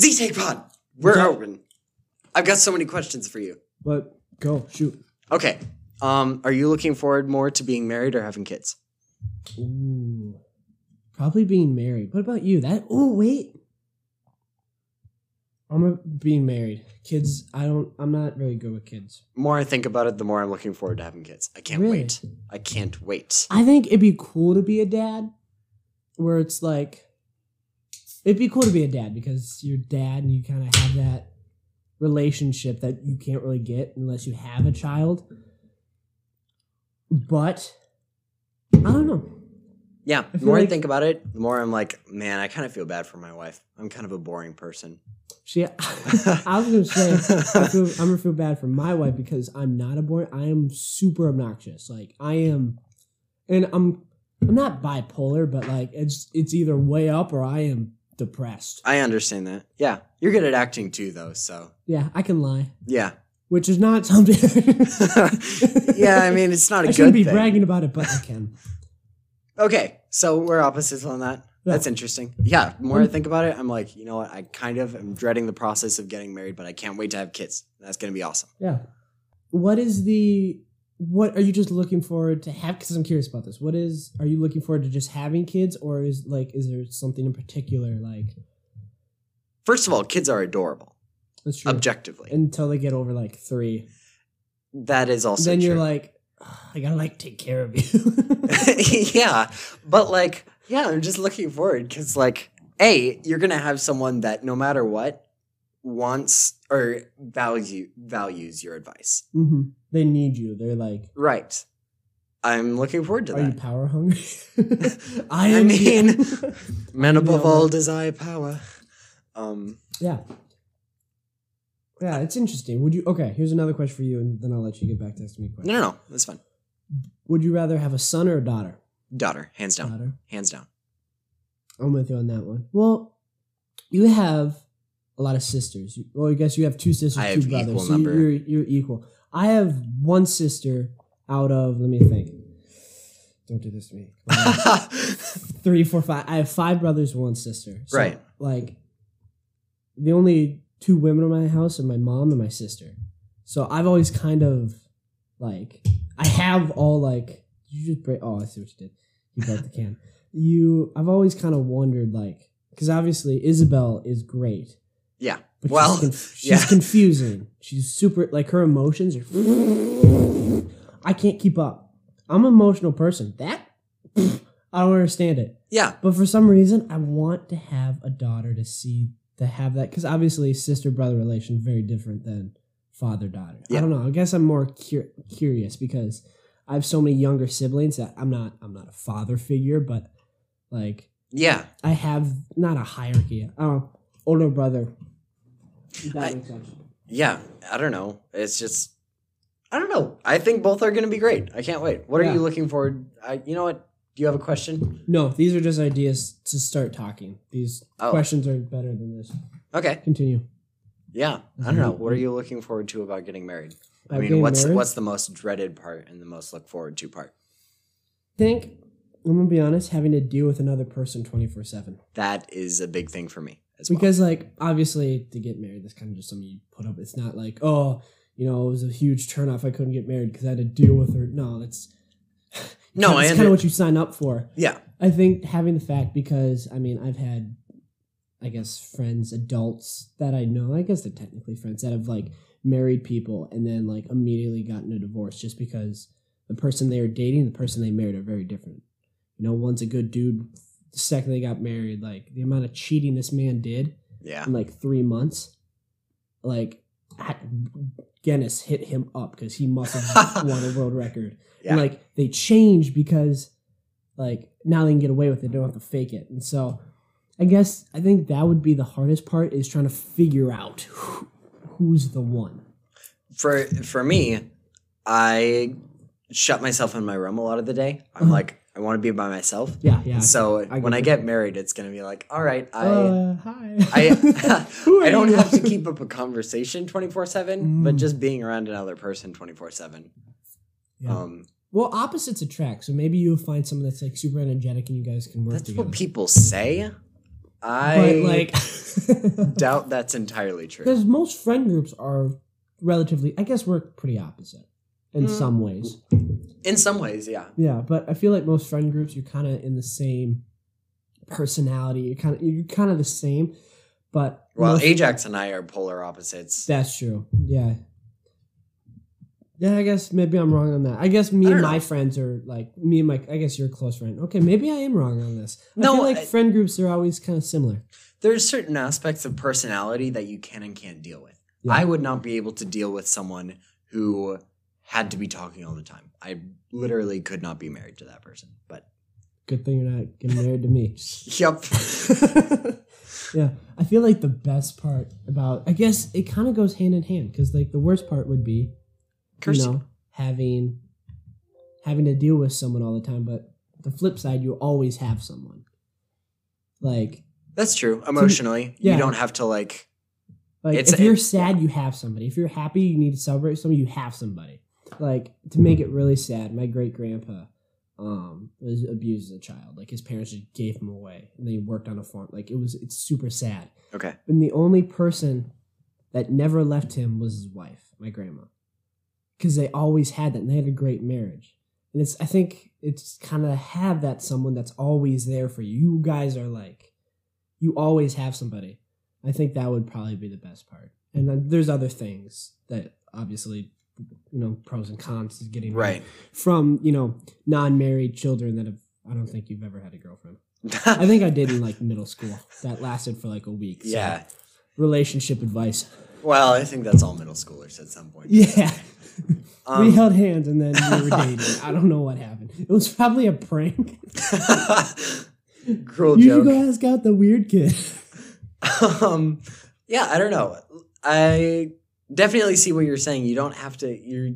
Z Take Pod, we're Okay. open. I've got so many questions for you. But go shoot. Okay. Um, are you looking forward more to being married or having kids? Ooh, probably being married. What about you? That. Oh wait. I'm a, being married. Kids. I don't. I'm not very good with kids. The more I think about it, the more I'm looking forward to having kids. I can't Really? wait. I can't wait. I think it'd be cool to be a dad, where it's like, it'd be cool to be a dad because you're dad and you kind of have that relationship that you can't really get unless you have a child. But I don't know. Yeah. The more I think about it, the more I'm like, man, I kind of feel bad for my wife. I'm kind of a boring person. She, I was gonna say, I feel, I'm gonna feel bad for my wife because I'm not a boy. I am super obnoxious. Like I am, and I'm, I'm not bipolar, but like it's it's either way up or I am depressed. I understand that. Yeah. You're good at acting too, though. So, Yeah, I can lie, yeah. which is not something. yeah, I mean, it's not a I good shouldn't be thing. bragging about it, but I can. Okay, so we're opposites on that. That's interesting. Yeah, the more I Um, think about it, I'm like, you know what? I kind of am dreading the process of getting married, but I can't wait to have kids. That's going to be awesome. Yeah. What is the? What are you just looking forward to have? Because I'm curious about this. What is? Are you looking forward to just having kids, or is like, is there something in particular like? First of all, kids are adorable, That's true. objectively. until they get over like three. that is also then you're like, "Ugh, I gotta like take care of you. yeah, but like, yeah, I'm just looking forward because, like, a, you're gonna have someone that no matter what wants or value values your advice. hmm They need you. They're like, Right. I'm looking forward to that. are you power hungry? I I mean- Men above all desire power. Um, yeah. Yeah, it's interesting. Would you? Okay, here's another question for you, and then I'll let you get back to asking me questions. no, no, no, that's fine. Would you rather have a son or a daughter? Daughter, hands down, Daughter. hands down. I'm with you on that one. Well, you have a lot of sisters. Well, I guess you have two sisters, I two brothers. so number. You're you're equal. I have one sister out of. Let me think. Don't do this to me. Three, four, five. I have five brothers, one sister. So, Right. Like, the only two women in my house are my mom and my sister. So I've always kind of like I have all like. Did you just break? Oh, I see what you did. You broke the can. You. I've always kind of wondered like because obviously Isabel is great. Yeah. But Well, she's, conf- she's yeah. confusing. She's super like her emotions are. I can't keep up. I'm an emotional person. That I don't understand it. Yeah. But for some reason, I want to have a daughter to see to have that because obviously sister brother relation very different than father daughter. Yeah. I don't know. I guess I'm more cur- curious because I have so many younger siblings that I'm not I'm not a father figure, but like Yeah. I have not a hierarchy. Oh, older brother. I- Yeah. I don't know. It's just, I don't know. I think both are going to be great. I can't wait. What Yeah. are you looking forward? I, you know what? Do you have a question? No, these are just ideas to start talking. These Oh. questions are better than this. Okay. Continue. Yeah. I don't know. What are mm-hmm. you looking forward to about getting married? I About mean, what's married? what's the most dreaded part and the most look forward to part? think I'm gonna be honest, having to deal with another person twenty four seven. That is a big thing for me as well. Because like obviously to get married, that's kind of just something you put up. It's not like oh, you know, it was a huge turnoff. I couldn't get married because I had to deal with her. No, that's no, I that's kind of what you sign up for. Yeah. I think having the fact because I mean I've had I guess friends, adults that I know, I guess they're technically friends that have like married people and then like immediately gotten a divorce just because the person they were dating, the person they married are very different. You know, one's a good dude. The second they got married, like the amount of cheating this man did Yeah. in like three months, like Guinness hit him up because he must have won a world record. Yeah. And like they changed because like now they can get away with it. They don't have to fake it. And so I guess I think that would be the hardest part is trying to figure out who, who's the one. for for me, I shut myself in my room a lot of the day. I'm Uh-huh. like, I want to be by myself. Yeah, yeah. So I when I get married, it's gonna be like, all right, I uh, hi. I I don't have to keep up a conversation twenty four seven, but Mm. just being around another person twenty four seven. Um, well, opposites attract. So maybe you'll find someone that's like super energetic and you guys can work that's together. what people say, I but like doubt that's entirely true. because most friend groups are relatively i guess we're pretty opposite in Mm. some ways In some ways, yeah. yeah but i feel like most friend groups you're kind of in the same personality you're kind of you're kind of the same but Well, most- Ajax and I are polar opposites. that's true yeah yeah i guess maybe i'm wrong on that i guess me I and my know. friends are like me and my i guess you're a close friend okay maybe i am wrong on this i No, feel like I- friend groups are always kind of similar There's certain aspects of personality that you can and can't deal with. Yeah. I would not be able to deal with someone who had to be talking all the time. I literally could not be married to that person. But good thing you're not getting married to me yep. yeah, I feel like the best part about I guess it kind of goes hand in hand because like the worst part would be, Kirsty. you know, having having to deal with someone all the time. But the flip side, you always have someone. Like, That's true. Emotionally, yeah. you don't have to like. like It's- if you're it- sad, you have somebody. If you're happy, you need to celebrate somebody. You have somebody. Like to make it really sad, my great grandpa um was abused as a child. Like his parents just gave him away, and then he worked on a farm. Like it was, it's super sad. Okay. And the only person that never left him was his wife, my grandma. Because they always had that and they had a great marriage. And it's I think it's kind of have that someone that's always there for you. You guys are like you always have somebody. I think that would probably be the best part. And then there's other things that obviously you know pros and cons to getting married Right. from, you know, non-married children that have I don't think you've ever had a girlfriend. I think I did in like middle school. That lasted for like a week. so yeah. relationship advice. Well, I think that's all middle schoolers at some point. Yeah. we Um, held hands and then we were dating. I don't know what happened. It was probably a prank. Cruel you joke. should go ask out the weird kid. um yeah i don't know i definitely see what you're saying you don't have to you're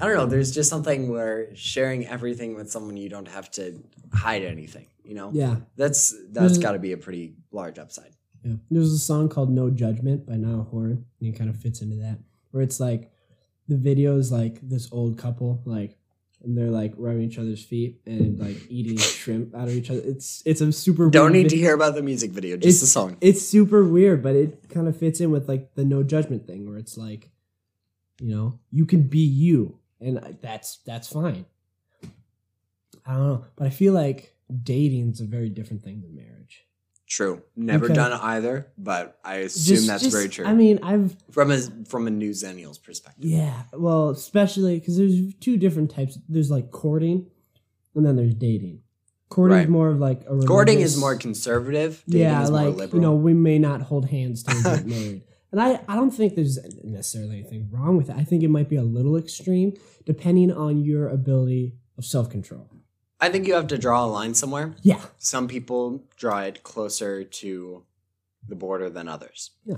i don't know there's just something where sharing everything with someone you don't have to hide anything you know Yeah. that's that's got to be a pretty large upside Yeah. There's a song called No Judgment by Niall Horan. And it kind of fits into that. Where it's like the video is like this old couple, like and they're like rubbing each other's feet and like eating shrimp out of each other. It's it's a super weird don't need to hear about the music video just It's- the song it's super weird, but it kind of fits in with like the no judgment thing, where it's like, you know, you can be you, and that's that's fine. I don't know, but I feel like dating's a very different thing than marriage. True never Okay. done either but i assume Just- that's just- very true I mean, I've from a from a new zennial's perspective yeah, well, especially because there's two different types. There's like courting, and then there's dating. Courting is more of like a courting is more conservative dating yeah, is like more liberal you know, we may not hold hands we get married, and I I don't think there's necessarily anything wrong with it. I think it might be a little extreme depending on your ability of self control. I think you have to draw a line somewhere Yeah, some people draw it closer to the border than others. you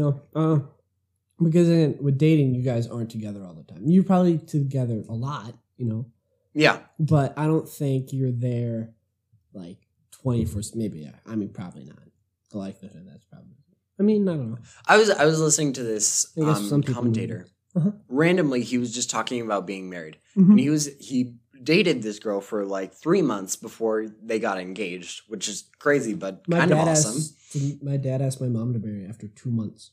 know, uh, because then with dating, you guys aren't together all the time. You're probably together a lot, you know, Yeah, but I don't think you're there like twenty four. Maybe yeah, I mean probably not. The likelihood that's probably. I mean I don't know. I was I was listening to this I guess um, some commentator. Uh-huh. Randomly, he was just talking about being married, Mhm. and he was he dated this girl for like three months before they got engaged, which is crazy, but My kind of awesome. asked my dad asked my mom to marry after two months.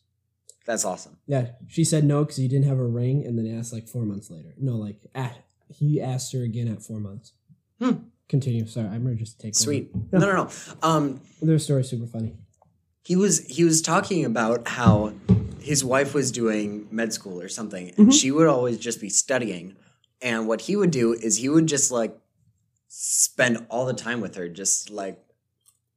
That's awesome. Yeah, she said no because he didn't have a ring, and then asked like four months later. No, like at, he asked her again at four months. Hmm. Continue. Sorry, I'm gonna just take. Sweet. No, no, no. Um, Their story's super funny. he was he was talking about how his wife was doing med school or something and Mhm. she would always just be studying and what he would do is he would just like spend all the time with her just like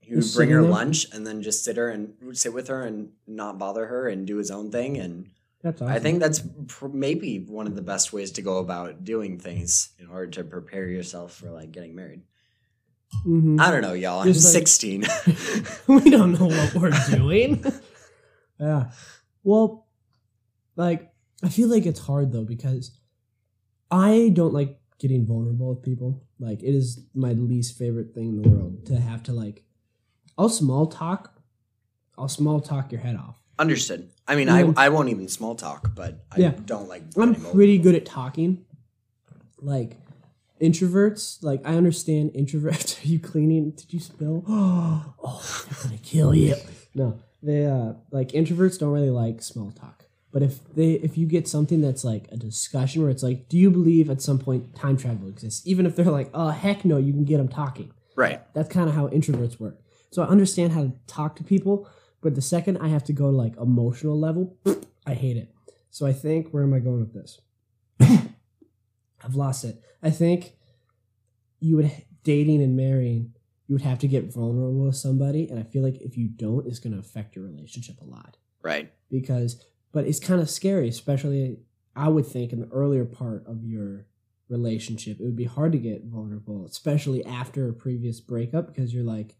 he would bring her lunch and then just sit her and sit with her and not bother her and do his own thing and That's awesome. i think that's pr- maybe one of the best ways to go about doing things in order to prepare yourself for like getting married Mhm. i don't know y'all i'm like- 16 we don't know what we're doing. yeah. Well, like I feel like it's hard though because I don't like getting vulnerable with people. Like it is my least favorite thing in the world to have to like I'll small talk. I'll small talk your head off. Understood. I mean, I, I won't even small talk, but I Yeah. don't like. I'm pretty good at talking. Like introverts, like I understand introverts. Are you cleaning? Did you spill? Oh, I'm gonna kill you. No, they uh like introverts don't really like small talk. But if they if you get something that's like a discussion where it's like, do you believe at some point time travel exists? Even if they're like, oh heck no, you can get them talking. Right. That's kind of how introverts work. So I understand how to talk to people, but the second I have to go to like emotional level, I hate it. So I think where am I going with this? I've lost it. I think you would dating and marrying, you would have to get vulnerable with somebody, and I feel like if you don't, it's going to affect your relationship a lot Right. because but it's kind of scary especially i would think in the earlier part of your relationship it would be hard to get vulnerable especially after a previous breakup because you're like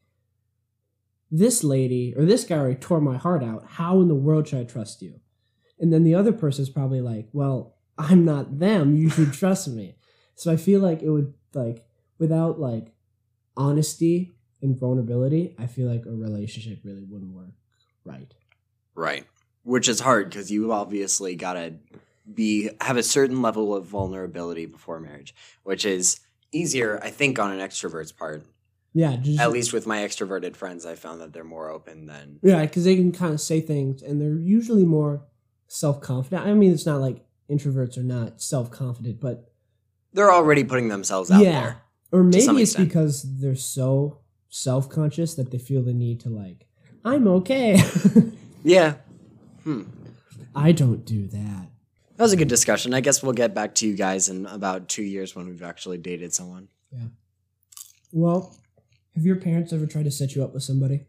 this lady or this guy already tore my heart out. How in the world should i trust you? And then the other person's probably like well i'm not them. You should trust me. So i feel like it would like without like honesty and vulnerability i feel like a relationship really wouldn't work right. Right. Which is hard because you obviously gotta be have a certain level of vulnerability before marriage, which is easier, I think, on an extrovert's part. yeah just At least with my extroverted friends, I found that they're more open than Yeah, because they can kind of say things, and they're usually more self confident. I mean, it's not like introverts are not self confident, but they're already putting themselves out yeah, there. or maybe it's because they're so self conscious that they feel the need to like, I'm okay. Yeah. Hmm. I don't do that. That was a good discussion. I guess we'll get back to you guys in about two years when we've actually dated someone. Yeah. Well, have your parents ever tried to set you up with somebody?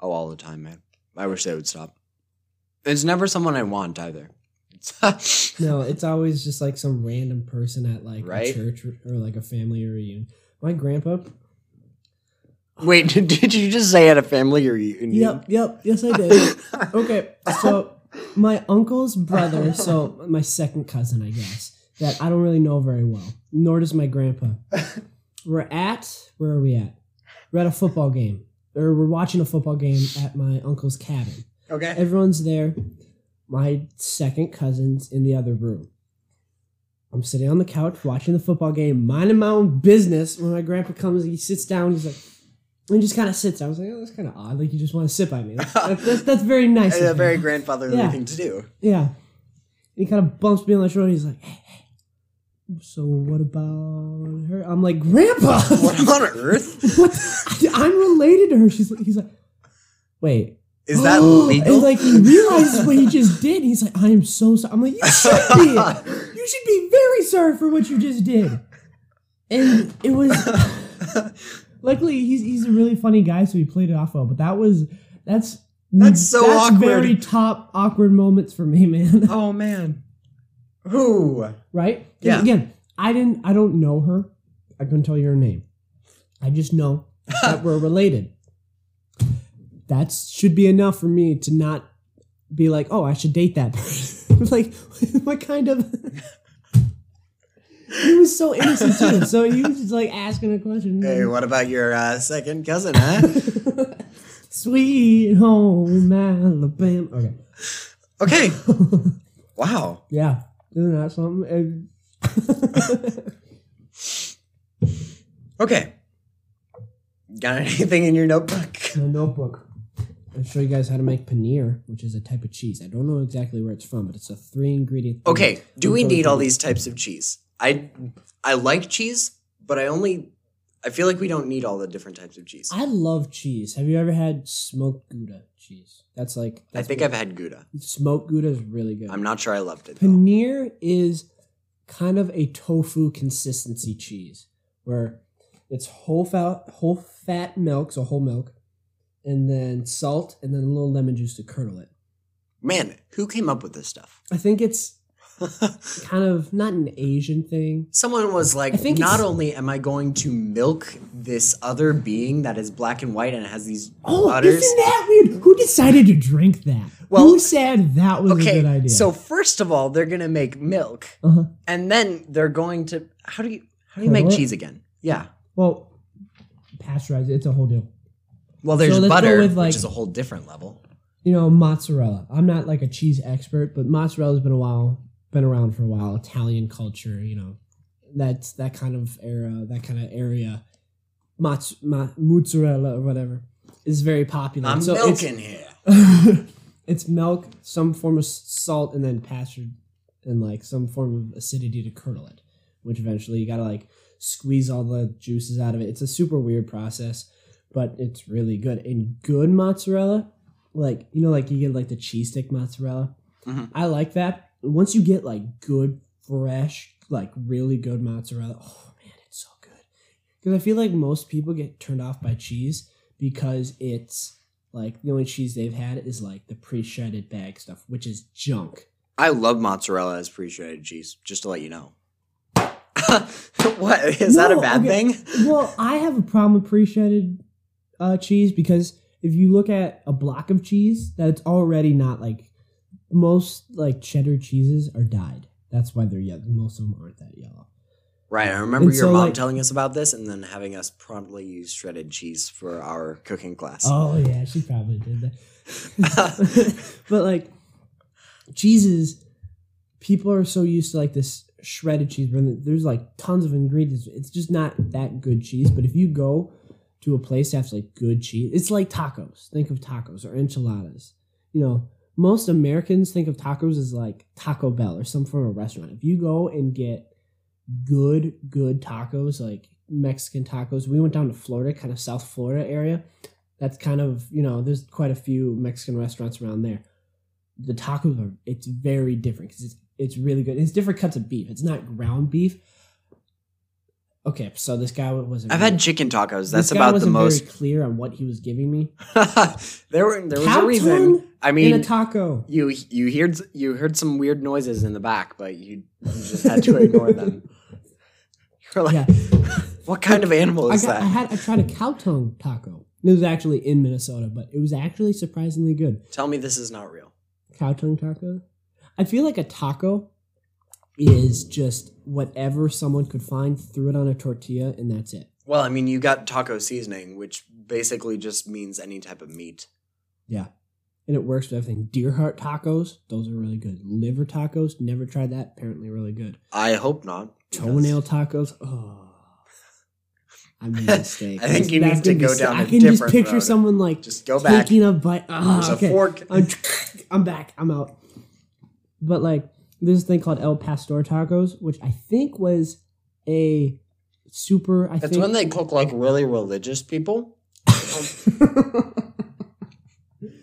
Oh, all the time, man. I wish they would stop. It's never someone I want either. No, it's always just like some random person at like Right? a church or, or like a family reunion. My grandpa. Wait, did you just say at a family reunion? Yep, yep, yes I did. Okay, so my uncle's brother, so my second cousin, I guess, that I don't really know very well, nor does my grandpa. We're at, where are we at? We're at a football game, or we're watching a football game at my uncle's cabin. Okay. Everyone's there. My second cousin's in the other room. I'm sitting on the couch watching the football game, minding my own business. When my grandpa comes, he sits down. He's like, and just kind of sits. I was like, oh, that's kind of odd. Like you just want to sit by me. That's, that's, that's, that's very nice. A very grandfatherly Yeah. thing to do. yeah. And he kind of bumps me on the shoulder. He's like, hey, hey. So what about her? I'm like, Grandpa. What on earth? what? I'm related to her. She's like, he's like, wait. Is that legal? And like he realizes what he just did. He's like, I am so sorry. I'm like, you should be. You should be very sorry for what you just did. And it was luckily he's he's a really funny guy, so he played it off well. But that was that's That's so awkward. Very top awkward moments for me, man. oh man. Who? right? Yeah. Again, I didn't. I don't know her. I couldn't tell you her name. I just know that we're related. That should be enough for me to not be like, oh, I should date that person. like, what kind of? He was so innocent too. So he was just like asking a question. Hey, what about your uh, second cousin, huh? Sweet home Alabama. Okay. okay. Wow. Yeah. Isn't that something? Okay. Got anything in your notebook? My notebook. I'll show you guys how to make paneer, which is a type of cheese. I don't know exactly where it's from, but it's a three ingredient. thing. Okay. Do we need all these types of cheese? I I like cheese, but I only I feel like we don't need all the different types of cheese. I love cheese. Have you ever had smoked Gouda cheese? That's like I think I've had Gouda. smoked Gouda is really good. I'm not sure I loved it. Though. Paneer is kind of a tofu consistency cheese where it's whole fat, whole fat milk, so whole milk, and then salt, and then a little lemon juice to curdle it. Man, who came up with this stuff? I think it's kind of not an Asian thing. Someone was like, I think not only am I going to milk this other being that is black and white and has these Oh, udders. isn't that weird? Who decided to drink that? Well, Who said that was a Okay, good idea? so first of all, they're gonna make milk, uh-huh. and then they're going to how do you how do you make it? cheese again? Yeah. well, pasteurized. It's a whole deal. Well, there's let's butter, with, like- which is a whole different level. You know, mozzarella. I'm not like a cheese expert, but mozzarella's been a while, been around for a while. Italian culture, you know, That's that kind of era, that kind of area. Mozz, ma, mozzarella or whatever is very popular. I'm So milk it's- in here. it's milk, some form of salt, and then pastured and like some form of acidity to curdle it. Which eventually you gotta like squeeze all the juices out of it. It's a super weird process, but it's really good. And good mozzarella, like you know, like you get like the cheese stick mozzarella. Mhm. I like that. Once you get like good, fresh, like really good mozzarella, oh man, it's so good. Because I feel like most people get turned off by cheese because it's like the only cheese they've had is like the pre-shredded bag stuff, which is junk. I love mozzarella as pre-shredded cheese. Just to let you know. what is that a bad okay. thing? Well, I have a problem with pre-shredded uh, cheese because if you look at a block of cheese, that's already not like most like cheddar cheeses are dyed. That's why they're yellow. Most of them aren't that yellow. Right. I remember And your so, mom like- telling us about this, and then having us promptly use shredded cheese for our cooking class. Oh yeah, she probably did that. but like cheeses, people are so used to like this shredded cheese, there's like tons of ingredients. It's just not that good cheese. But if you go to a place that has like good cheese, it's like tacos. Think of tacos or enchiladas. You know, most Americans think of tacos as like Taco Bell or some form of restaurant. If you go and get good, good tacos, like Mexican tacos, we went down to Florida, kind of South Florida area. That's kind of, you know, there's quite a few Mexican restaurants around there. The tacos are, it's very different because it's, it's really good. It's different cuts of beef. It's not ground beef. Okay, so this guy wasn't. I've had chicken tacos. That's about the most. very clear on what he was giving me. there were there was Cow a reason. I in a mean, taco. you you heard you heard some weird noises in the back, but you, you just had to ignore them. You're like, Yeah. what kind of animal I, is got, I had I tried a cow tongue taco. It was actually in Minnesota, but it was actually surprisingly good. Tell me this is not real. Cow tongue taco. I feel like a taco is just whatever someone could find, threw it on a tortilla, and that's it. Well, I mean, you got taco seasoning, which basically just means any type of meat. Yeah. And it works with everything. Deer heart tacos, those are really good. Liver tacos, never tried that. Apparently, really good. I hope not. Toenail tacos, oh. I made a mistake. I think you need to go down I can just picture road. someone like Just go back. taking a bite. Ah, There's okay. a fork. I'm, I'm back. I'm out. But like, there's a thing called El Pastor tacos, which I think was a super. I That's think when they cook like really religious people.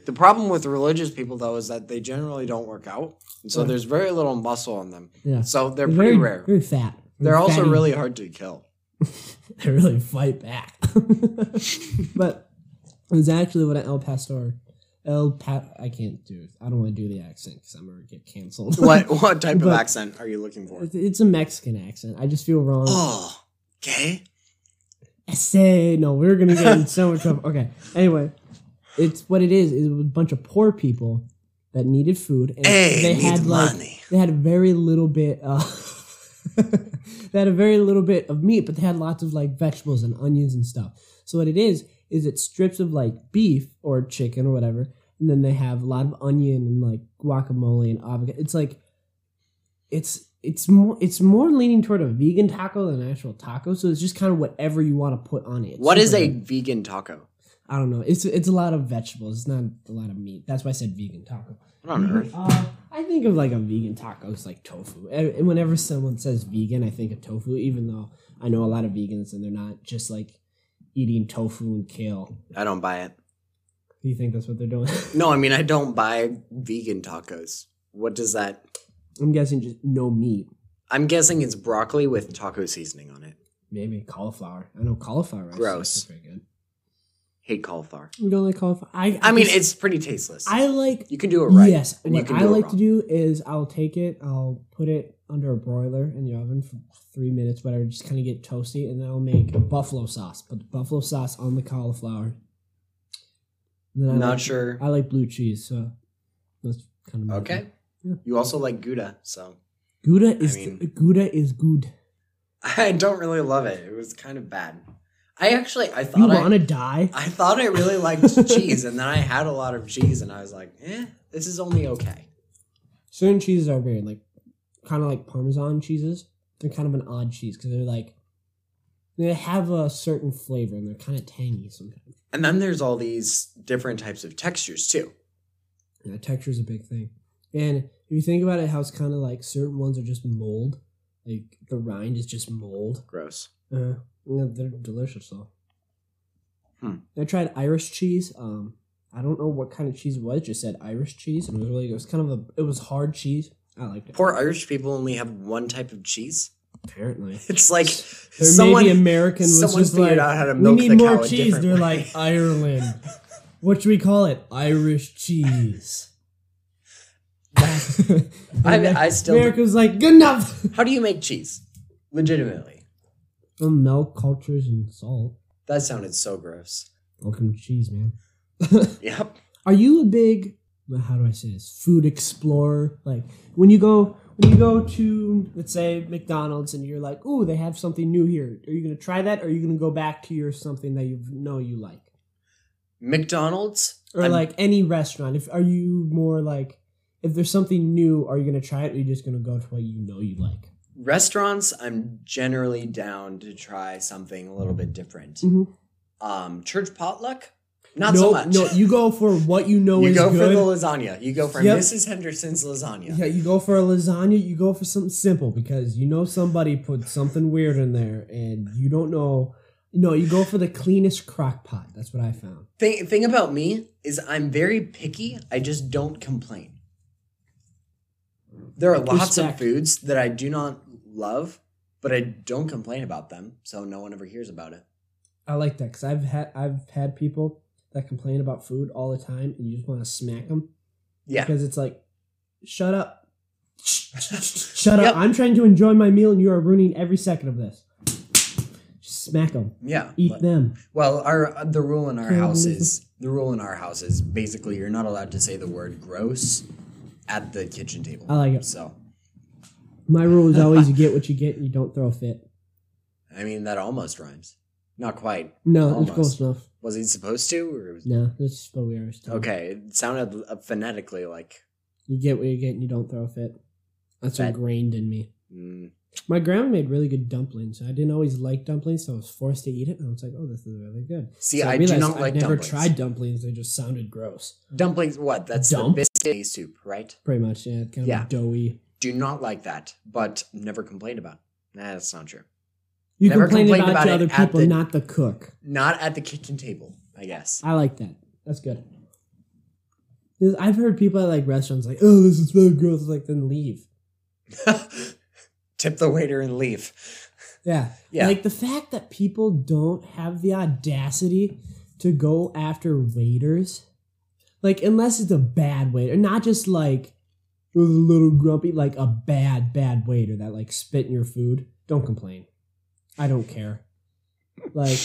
The problem with religious people, though, is that they generally don't work out, and so Yeah. there's very little muscle on them. yeah, So they're They're pretty very, rare. Very fat. They're Very also really hard to kill. they really fight back. but it was actually what an El Pastor. El pa- I can't do it. I don't want to do the accent because I'm gonna get canceled. What what type of accent are you looking for? It's- a Mexican accent. I just feel wrong. Oh, gay. Say no, we're gonna get in so much trouble. Okay. Anyway, it's what it is. It was a bunch of poor people that needed food, and Hey, they had like money. they had a very little bit. Uh, they had a very little bit of meat, but they had lots of like vegetables and onions and stuff. So what it is is it's strips of like beef or chicken or whatever, and then they have a lot of onion and like guacamole and avocado. It's like it's it's more it's more leaning toward a vegan taco than an actual taco. So it's just kind of whatever you want to put on it. It's What is a good. vegan taco? I don't know. It's it's a lot of vegetables. It's not a lot of meat. That's why I said vegan taco. What on earth? Uh, I think of like a vegan taco as like tofu. And whenever someone says vegan, I think of tofu. Even though I know a lot of vegans and they're not just like eating tofu and kale. I don't buy it. Do you think that's what they're doing? No, I mean I don't buy vegan tacos. What does that? I'm guessing just no meat. I'm guessing it's broccoli with taco seasoning on it. Maybe cauliflower. I know cauliflower rice. Gross. Is pretty good. Hate cauliflower. You don't like cauliflower? I I mean, just- it's pretty tasteless. I like you can do it right. Yes, and what I like to do is I'll take it, I'll put it under a broiler in the oven for three minutes, whatever, just kind of get toasty, and then I'll make buffalo sauce. Put the buffalo sauce on the cauliflower. And then I Not like, sure. I like blue cheese, so that's kind of Okay. Yeah. You also like Gouda, so Gouda is mean- Gouda is good. I don't really love it. It was kind of bad. I actually I thought I, want to die? I thought I really liked cheese, and then I had a lot of cheese, and I was like, eh, this is only okay. Certain cheeses are weird, like kind of like Parmesan cheeses. they're kind of an odd cheese because they're like they have a certain flavor and they're kind of tangy sometimes. And then there's all these different types of textures too. Yeah, texture is a big thing. And if you think about it, how it's kind of like certain ones are just mold, like the rind is just mold. Gross. Uh, yeah, they're delicious though. Hmm. I tried Irish cheese. Um, I don't know what kind of cheese it was. Just said Irish cheese, and it was really. It was kind of a. It was hard cheese. I liked it. Poor Irish people only have one type of cheese. Apparently, It's like or someone maybe American was someone just figured like, out how to we milk need the more cow a cheese. different They're like Ireland. what should we call it? Irish cheese. I- I still- America's like good enough. How do you make cheese? Legitimately. From milk, cultures, and salt. That sounded so gross. Welcome to cheese, man. Yep. Are you a big how do I say this? Food explorer? Like when you go when you go to let's say McDonald's and you're like, "Ooh, they have something new here." Are you going to try that or are you going to go back to your something that you know you like? McDonald's. Or I'm- like any restaurant. If are you more like if there's something new, are you going to try it or are you just going to go to what you know you like? Restaurants, I'm generally down to try something a little bit different. Mhm. Um, church potluck, not no, so much. No, you go for what you know you is go good. for the lasagna. You go for Yep. Mrs. Henderson's lasagna. Yeah, you go for a lasagna, you go for something simple because you know somebody put something weird in there and you don't know. No, you go for the cleanest crock pot. That's what I found. Thing thing about me is I'm very picky. I just don't complain. There are lots of foods that I do not love, but I don't complain about them, so no one ever hears about it. I like that because I've had I've had people that complain about food all the time and you just want to smack them Yeah. because it's like, shut up, shut Yep. up. I'm trying to enjoy my meal and you are ruining every second of this. Just smack them, Yeah. eat but- them. Well, our uh, the rule in our Can't house is the rule in our house is basically you're not allowed to say the word gross at the kitchen table. I like it. So, My rule is always you get what you get and you don't throw a fit. I mean that almost rhymes. Not quite. No, Almost. it's close enough. Was he supposed to or was No, that's what we always do. Okay, it sounded uh, phonetically like You get what you get and you don't throw a fit. That's That- ingrained in me. mm, My grandma made really good dumplings. I didn't always like dumplings, so I was forced to eat it. And I was like, "Oh, this is really good." See, So I do realized not I've never dumplings. tried dumplings. They just sounded gross. dumplings. What? That's Dump? the biscuit soup, right? Pretty much, yeah. Kind of Yeah. doughy. Do not like that, but never complained about. Nah, that's not true. You Never complain complained about, about to other people, the- not the cook. Not at the kitchen table, I guess. I like that. That's good. I've heard people at like restaurants like, "Oh, this is really gross." Like, then leave. Tip the waiter and leave. Yeah. Yeah. Like the fact that people don't have the audacity to go after waiters. Like unless it's a bad waiter, not just like was a little grumpy, like a bad, bad waiter that like spit in your food. Don't complain. I don't care. Like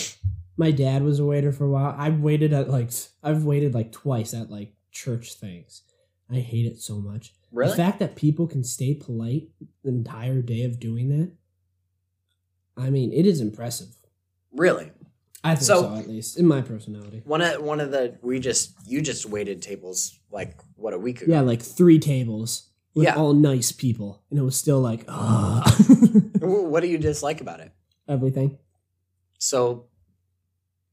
my dad was a waiter for a while. I've waited at like I've waited like twice at like church things. I hate it so much. Really? The fact that people can stay polite the entire day of doing that, I mean, it is impressive. really? I think so, So- at least in my personality. One of one of the we just you just waited tables like what a week ago. Yeah, like three tables with Yeah. all nice people, and it was still like, ah, What do you dislike about it? everything. So,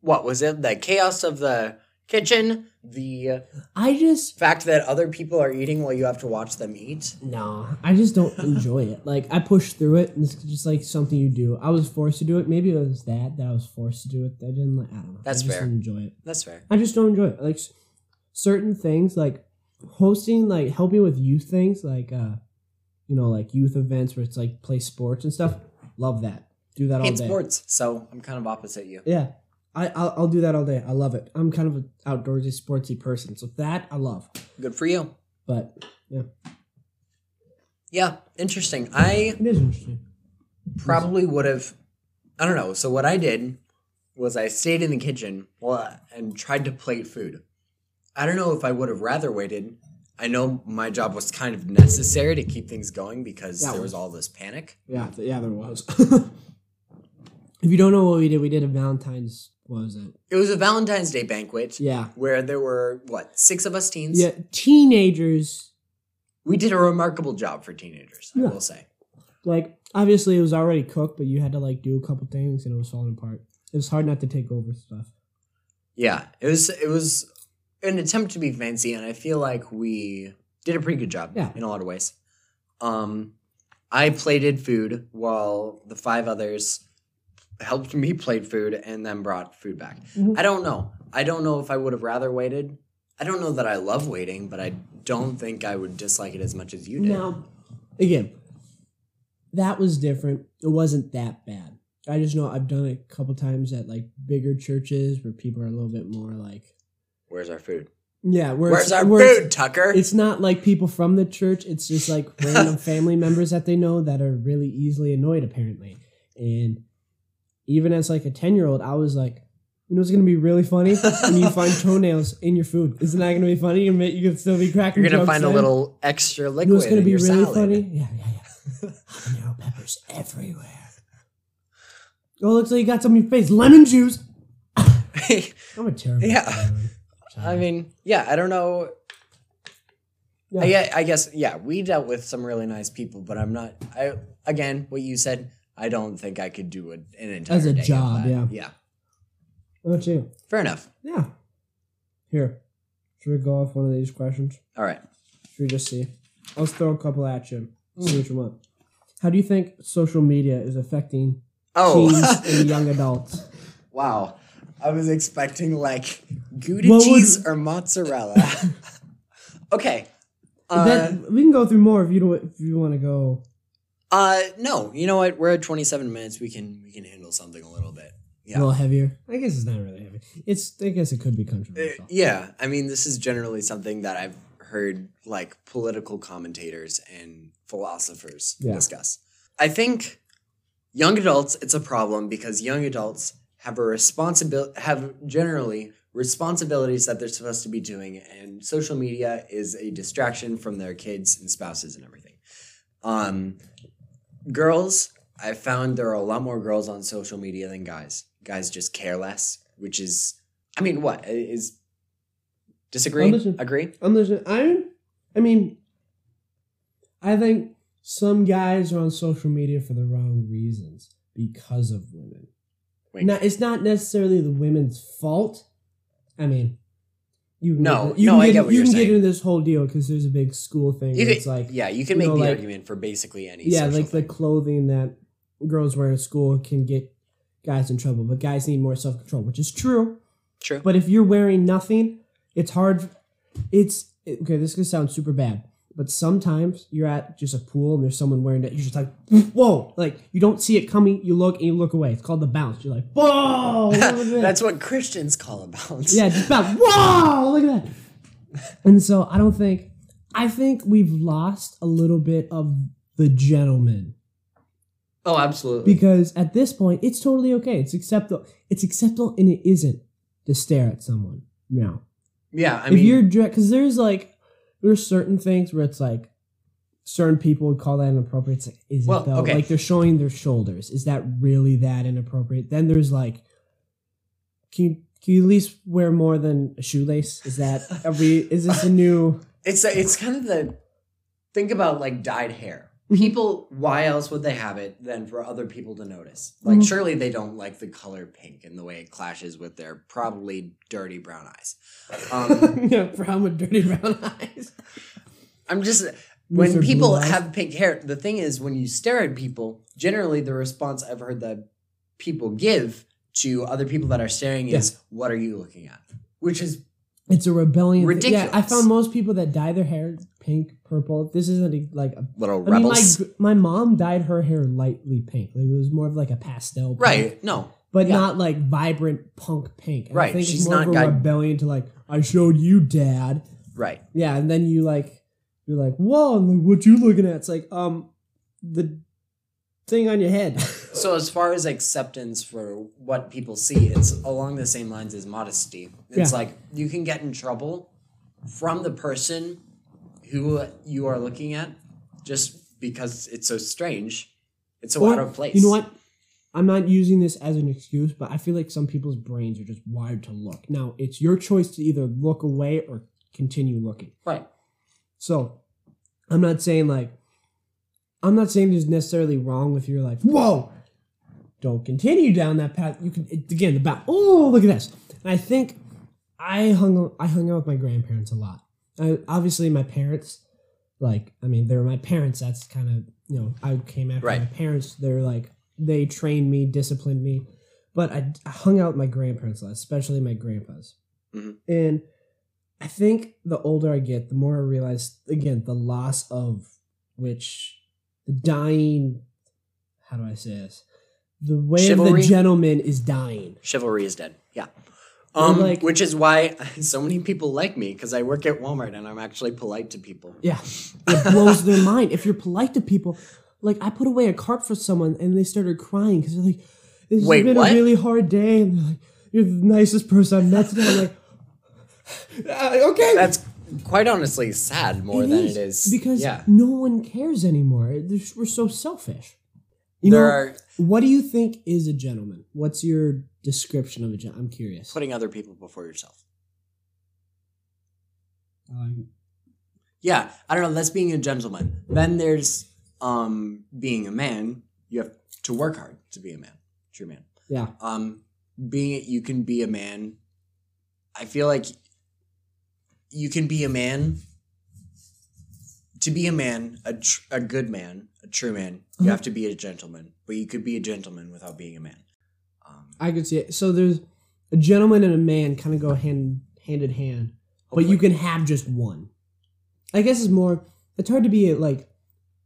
what was it? The chaos of the kitchen, the I just fact that other people are eating while you have to watch them eat. no, I just don't enjoy it. Like I push through it, and it's just like something you do. I was forced to do it. Maybe it was that that I was forced to do it. I didn't like. I don't know. That's I just fair. Didn't enjoy it. That's fair. I just don't enjoy it. Like certain things, like hosting, like helping with youth things, like uh, you know, like youth events where it's like play sports and stuff. Love that. Do that all day. sports, so I'm kind of opposite you. Yeah, I I'll, I'll do that all day. I love it. I'm kind of an outdoorsy, sportsy person, so that I love. Good for you. But yeah, Yeah, interesting. I it is interesting. probably would have. I don't know. So what I did was I stayed in the kitchen well, and tried to plate food. I don't know if I would have rather waited. I know my job was kind of necessary to keep things going because Yeah, there was was. all this panic. Yeah, th- yeah, there was. if you don't know what we did, we did a Valentine's. What was it? It was a Valentine's Day banquet Yeah, where there were what six of us teens. yeah, teenagers We did a remarkable job for teenagers. I will say. like obviously it was already cooked, but you had to like do a couple things and it was falling apart. It was hard not to take over stuff. Yeah, it was it was an attempt to be fancy, and I feel like we did a pretty good job. Yeah. in a lot of ways. Um, I plated food while the five others helped me plate food and then brought food back. Mhm. I don't know. I don't know if I would have rather waited. I don't know that I love waiting, but I don't think I would dislike it as much as you did. Now, again, that was different. It wasn't that bad. I just know I've done it a couple times at like bigger churches where people are a little bit more like, Where's our food? yeah, where Where's our where food, Tucker? It's not like people from the church. It's just like random family members that they know that are really easily annoyed, apparently. And even as like a ten year old, I was like, you know, it's gonna be really funny when you find toenails in your food. Isn't that gonna be funny? You can, you can still be cracking. You're gonna find a little extra You know liquid what's gonna be really salad. funny? Yeah, yeah, yeah. Habanero peppers everywhere. Oh, looks like you got some in your face. Lemon juice. I'm a terrible. Yeah. I mean, yeah, I don't know. Yeah. I, I guess, yeah, we dealt with some really nice people, but I'm not. I again, what you said, I don't think I could do it an entire As a job, yeah. yeah, about you? fair enough. Yeah. Here. Should we go off one of these questions? All right, Should we just see? Let's throw a couple at you. Mm. See what you want. How do you think social media is affecting Oh, teens and young adults? wow! I was expecting like Gouda What would- cheese or mozzarella. okay. Uh, that, we can go through more if you don't, if you want to go. Uh, no, you know what? We're at 27 minutes. We can we can handle something a little bit. Yeah. A little heavier. I guess it's not really heavy. It's. I guess it could be Uh, controversial. yeah, I mean, this is generally something that I've heard like political commentators and philosophers Yeah. discuss. I think young adults, it's a problem because young adults have a responsibility, have generally responsibilities that they're supposed to be doing, and social media is a distraction from their kids and spouses and everything. Um, girls, I found there are a lot more girls on social media than guys. Guys just care less, which is, I mean, what is disagree? I'm listening. Agree? I'm listening. I. I mean, I think some guys are on social media for the wrong reasons because of women. Wait. Now, it's not necessarily the women's fault. I mean, you No, you no, can I get, you you're can get into this whole deal because there's a big school thing. Could, it's like yeah, you can you make know, the like- argument for basically any. yeah, like the clothing that girls wear in school can get guys in trouble, but guys need more self control, which is true. True. But if you're wearing nothing, it's hard. It's it- okay. This is gonna sound super bad, but sometimes you're at just a pool and there's someone wearing it. You're just like, whoa! Like you don't see it coming. You look and you look away. It's called the bounce. You're like, whoa! look at this." That's what Christians call a bounce. yeah, just bounce. Whoa! Look at that. And so I don't think. I think we've lost a little bit of the gentleman Oh, absolutely. because at this point it's totally okay. It's acceptable. It's acceptable, and it isn't to stare at someone now. yeah, I mean, if you're dressed, because there's like there's certain things where it's like certain people would call that inappropriate. It's like, is Well, it though? okay. Like they're showing their shoulders. Is that really that inappropriate? Then there's like, can you can you at least wear more than a shoelace? Is that are we? Is this a new? it's it's kind of the think about like dyed hair. People, why else would they have it than for other people to notice? Like, Mhm. surely they don't like the color pink and the way it clashes with their probably dirty brown eyes. Um, yeah, brown with dirty brown eyes. I'm just when people have pink hair. The thing is, when you stare at people, generally the response I've heard that people give to other people that are staring is, "What are you looking at?" Which is It's a rebellion. thing. Yeah, I found most people that dye their hair pink, purple. This isn't a, like a little I mean, my, my mom dyed her hair lightly pink. Like, it was more of like a pastel pink, right? No, But yeah. not like vibrant punk pink. And Right, I think she's it's more not of a rebellion to like, I showed you, dad. right. Yeah, and then you like, you're like, whoa, and like, what you looking at? It's like, um, the thing on your head. So as far as acceptance for what people see, it's along the same lines as modesty. It's Yeah. like you can get in trouble from the person who you are looking at just because it's so strange. It's so Or, out of place. You know what? I'm not using this as an excuse, but I feel like some people's brains are just wired to look. Now, it's your choice to either look away or continue looking. Right. So, I'm not saying like I'm not saying there's necessarily wrong with your like, whoa, don't continue down that path. You can it, again the back. Oh, look at this. And I think I hung I hung out with my grandparents a lot. I, obviously, my parents, like I mean, they were my parents. That's kind of you know I came after Right. my parents. They're like they trained me, disciplined me, but I, I hung out with my grandparents a lot, especially my grandpas. Mhm. And I think the older I get, the more I realize again the loss of which the dying. How do I say this? The way of the gentleman is dying. Chivalry is dead. Yeah. Um, like- which is why so many people like me because I work at Walmart and I'm actually polite to people. Yeah, it blows their mind. If you're polite to people, like I put away a cart for someone and they started crying because they're like, "This Wait, has been what? a really hard day," and they're like, "You're the nicest person I've met today." I'm like, "Uh, "Okay." That's quite honestly sad more than it is because yeah. no one cares anymore. There's- We're so selfish. You there know, are what do you think is a gentleman? What's your description of a gentleman? I'm curious. putting other people before yourself. Um, Yeah, I don't know. That's being a gentleman. Then there's um being a man. You have to work hard to be a man. True man. yeah, Um, being you can be a man. I feel like you can be a man. To be a man, a tr- a good man, a true man, you Mhm. have to be a gentleman. But you could be a gentleman without being a man. I could see it. So there's a gentleman and a man kind of go hand hand in hand. but you can have just one. I guess it's more. It's hard to be like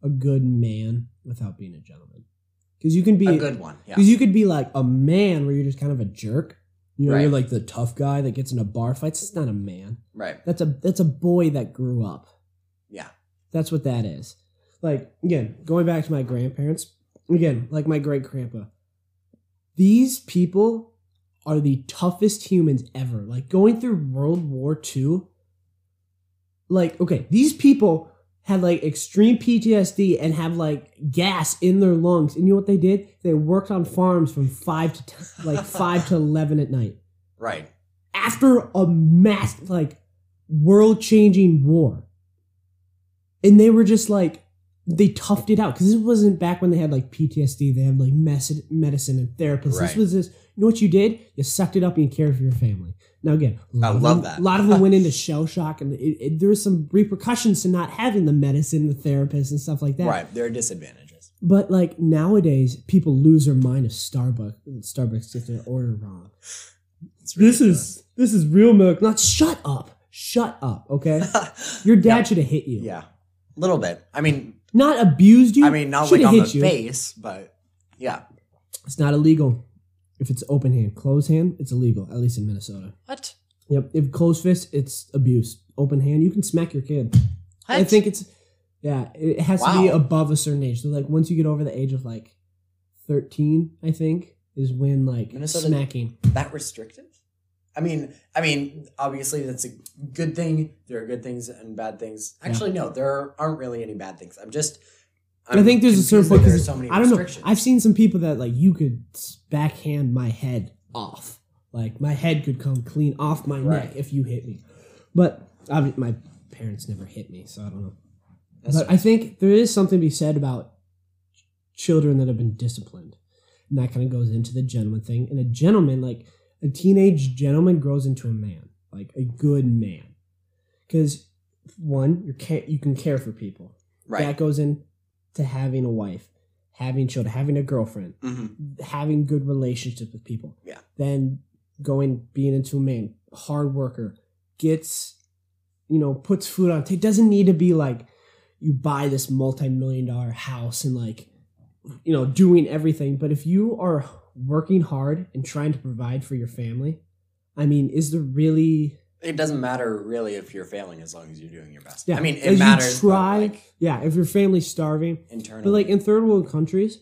a good man without being a gentleman, because you can be a good one. Yeah. Because you could be like a man where you're just kind of a jerk. You know, Right. you're like the tough guy that gets in a bar fights. It's not a man. Right. That's a that's a boy that grew up. Yeah. That's what that is. Like again, going back to my grandparents. Again, like my great grandpa. These people are the toughest humans ever. Like going through World War II. Like okay, these people had like extreme PTSD and have like gas in their lungs. And you know what they did? They worked on farms from five to 10, like five to eleven at night Right. after a mass like world changing war. And they were just like they toughed it out because this wasn't back when they had like PTSD. They had like mes- medicine and therapists. This was this. You know what you did? You sucked it up and you cared for your family. Now again, I love them- that. A lot of them went into shell shock, and it, it, there was some repercussions to not having the medicine, the therapist, and stuff like that. Right. There are disadvantages. But like nowadays, people lose their mind if Starbucks Starbucks gets their order wrong. This is this is real milk. Not shut up. Shut up. Okay. Your dad Yeah. should have hit you. yeah. A little bit. I mean, Not abused you. I mean, not shoulda like on the hit you. face, but yeah. It's not illegal. If it's open hand, closed hand, it's illegal. At least in Minnesota. What? Yep. If closed fist, it's abuse. Open hand, you can smack your kid. I think it's yeah. It has to be Wow. above a certain age. So like once you get over the age of like thirteen, I think is when like Minnesota- smacking. that restrictive? I mean, I mean, obviously that's a good thing. There are good things and bad things. Actually, no, there aren't really any bad things. I'm just. i think there's a certain point because so many I don't know. I've seen some people that like you could backhand my head off. Like my head could come clean off my neck if you hit me. But obvi- my parents never hit me, so I don't know. That's but I think there is something to be said about children that have been disciplined. And that kind of goes into the gentleman thing. And a gentleman, like a teenage gentleman, grows into a man, like a good man. Because one, you can you can care for people. right. That goes into having a wife, having children, having a girlfriend, hmm having good relationships with people. Yeah. Then going being into a man, hard worker, gets you know, puts food on. It doesn't need to be like you buy this multi-million dollar house and like you know, doing everything, but if you are working hard and trying to provide for your family, I mean, is there really It doesn't matter really if you're failing as long as you're doing your best. Yeah, I mean, as it you matters. but, try- like, yeah, if your family's starving, internally. But like in third world countries,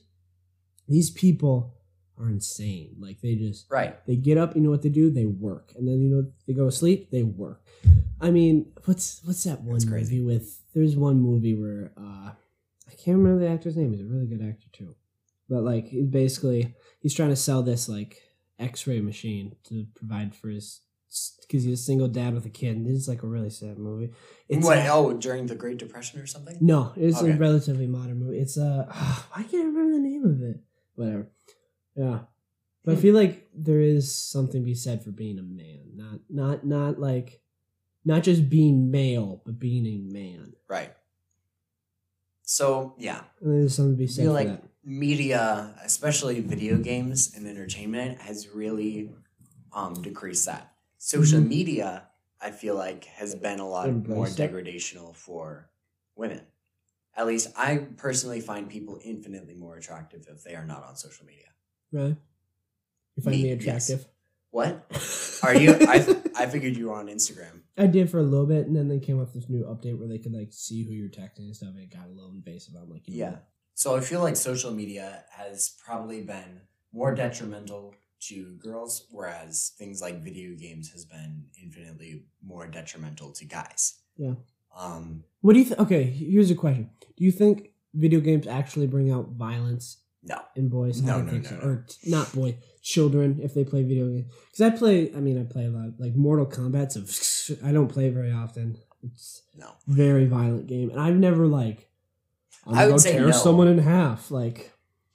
these people are insane. Like they just right. they get up, you know what they do? They work, and then you know they go to sleep. They work. I mean, what's what's that one movie crazy. with? There's one movie where uh, I can't remember the actor's name. He's a really good actor too. But like, basically, he's trying to sell this like X-ray machine to provide for his because he's a single dad with a kid. And it's like a really sad movie. It's what? uh, Oh, during the Great Depression or something? no, it's Okay. a relatively modern movie. It's uh, I can't remember the name of it. Whatever. Yeah, but I feel like there is something to be said for being a man, not not not like, not just being male, but being a man. Right. So yeah, And there's something to be I said feel for like that. Media, especially video games and entertainment, has really um, decreased that. Social Mhm. media, I feel like, has been a lot more Embraced degradational for women. At least I personally find people infinitely more attractive if they are not on social media. Right? You find Me, me yes. attractive? What? Are you? I, I figured you were on Instagram. I did for a little bit, and then they came up with this new update where they could like see who you're texting and stuff, and it got a little invasive. I'm like, you know Yeah. what? So I feel like social media has probably been more detrimental to girls, whereas things like video games has been infinitely more detrimental to guys. Yeah. Um. What do you think? Okay, here's a question: Do you think video games actually bring out violence No. in boys? No, no, no, so. no. Or t- not boy, children if they play video games. Because I play. I mean, I play a lot like Mortal Kombat's. I don't play very often. It's No. a very violent game, and I've never like. I would say tear no. someone in half. Like,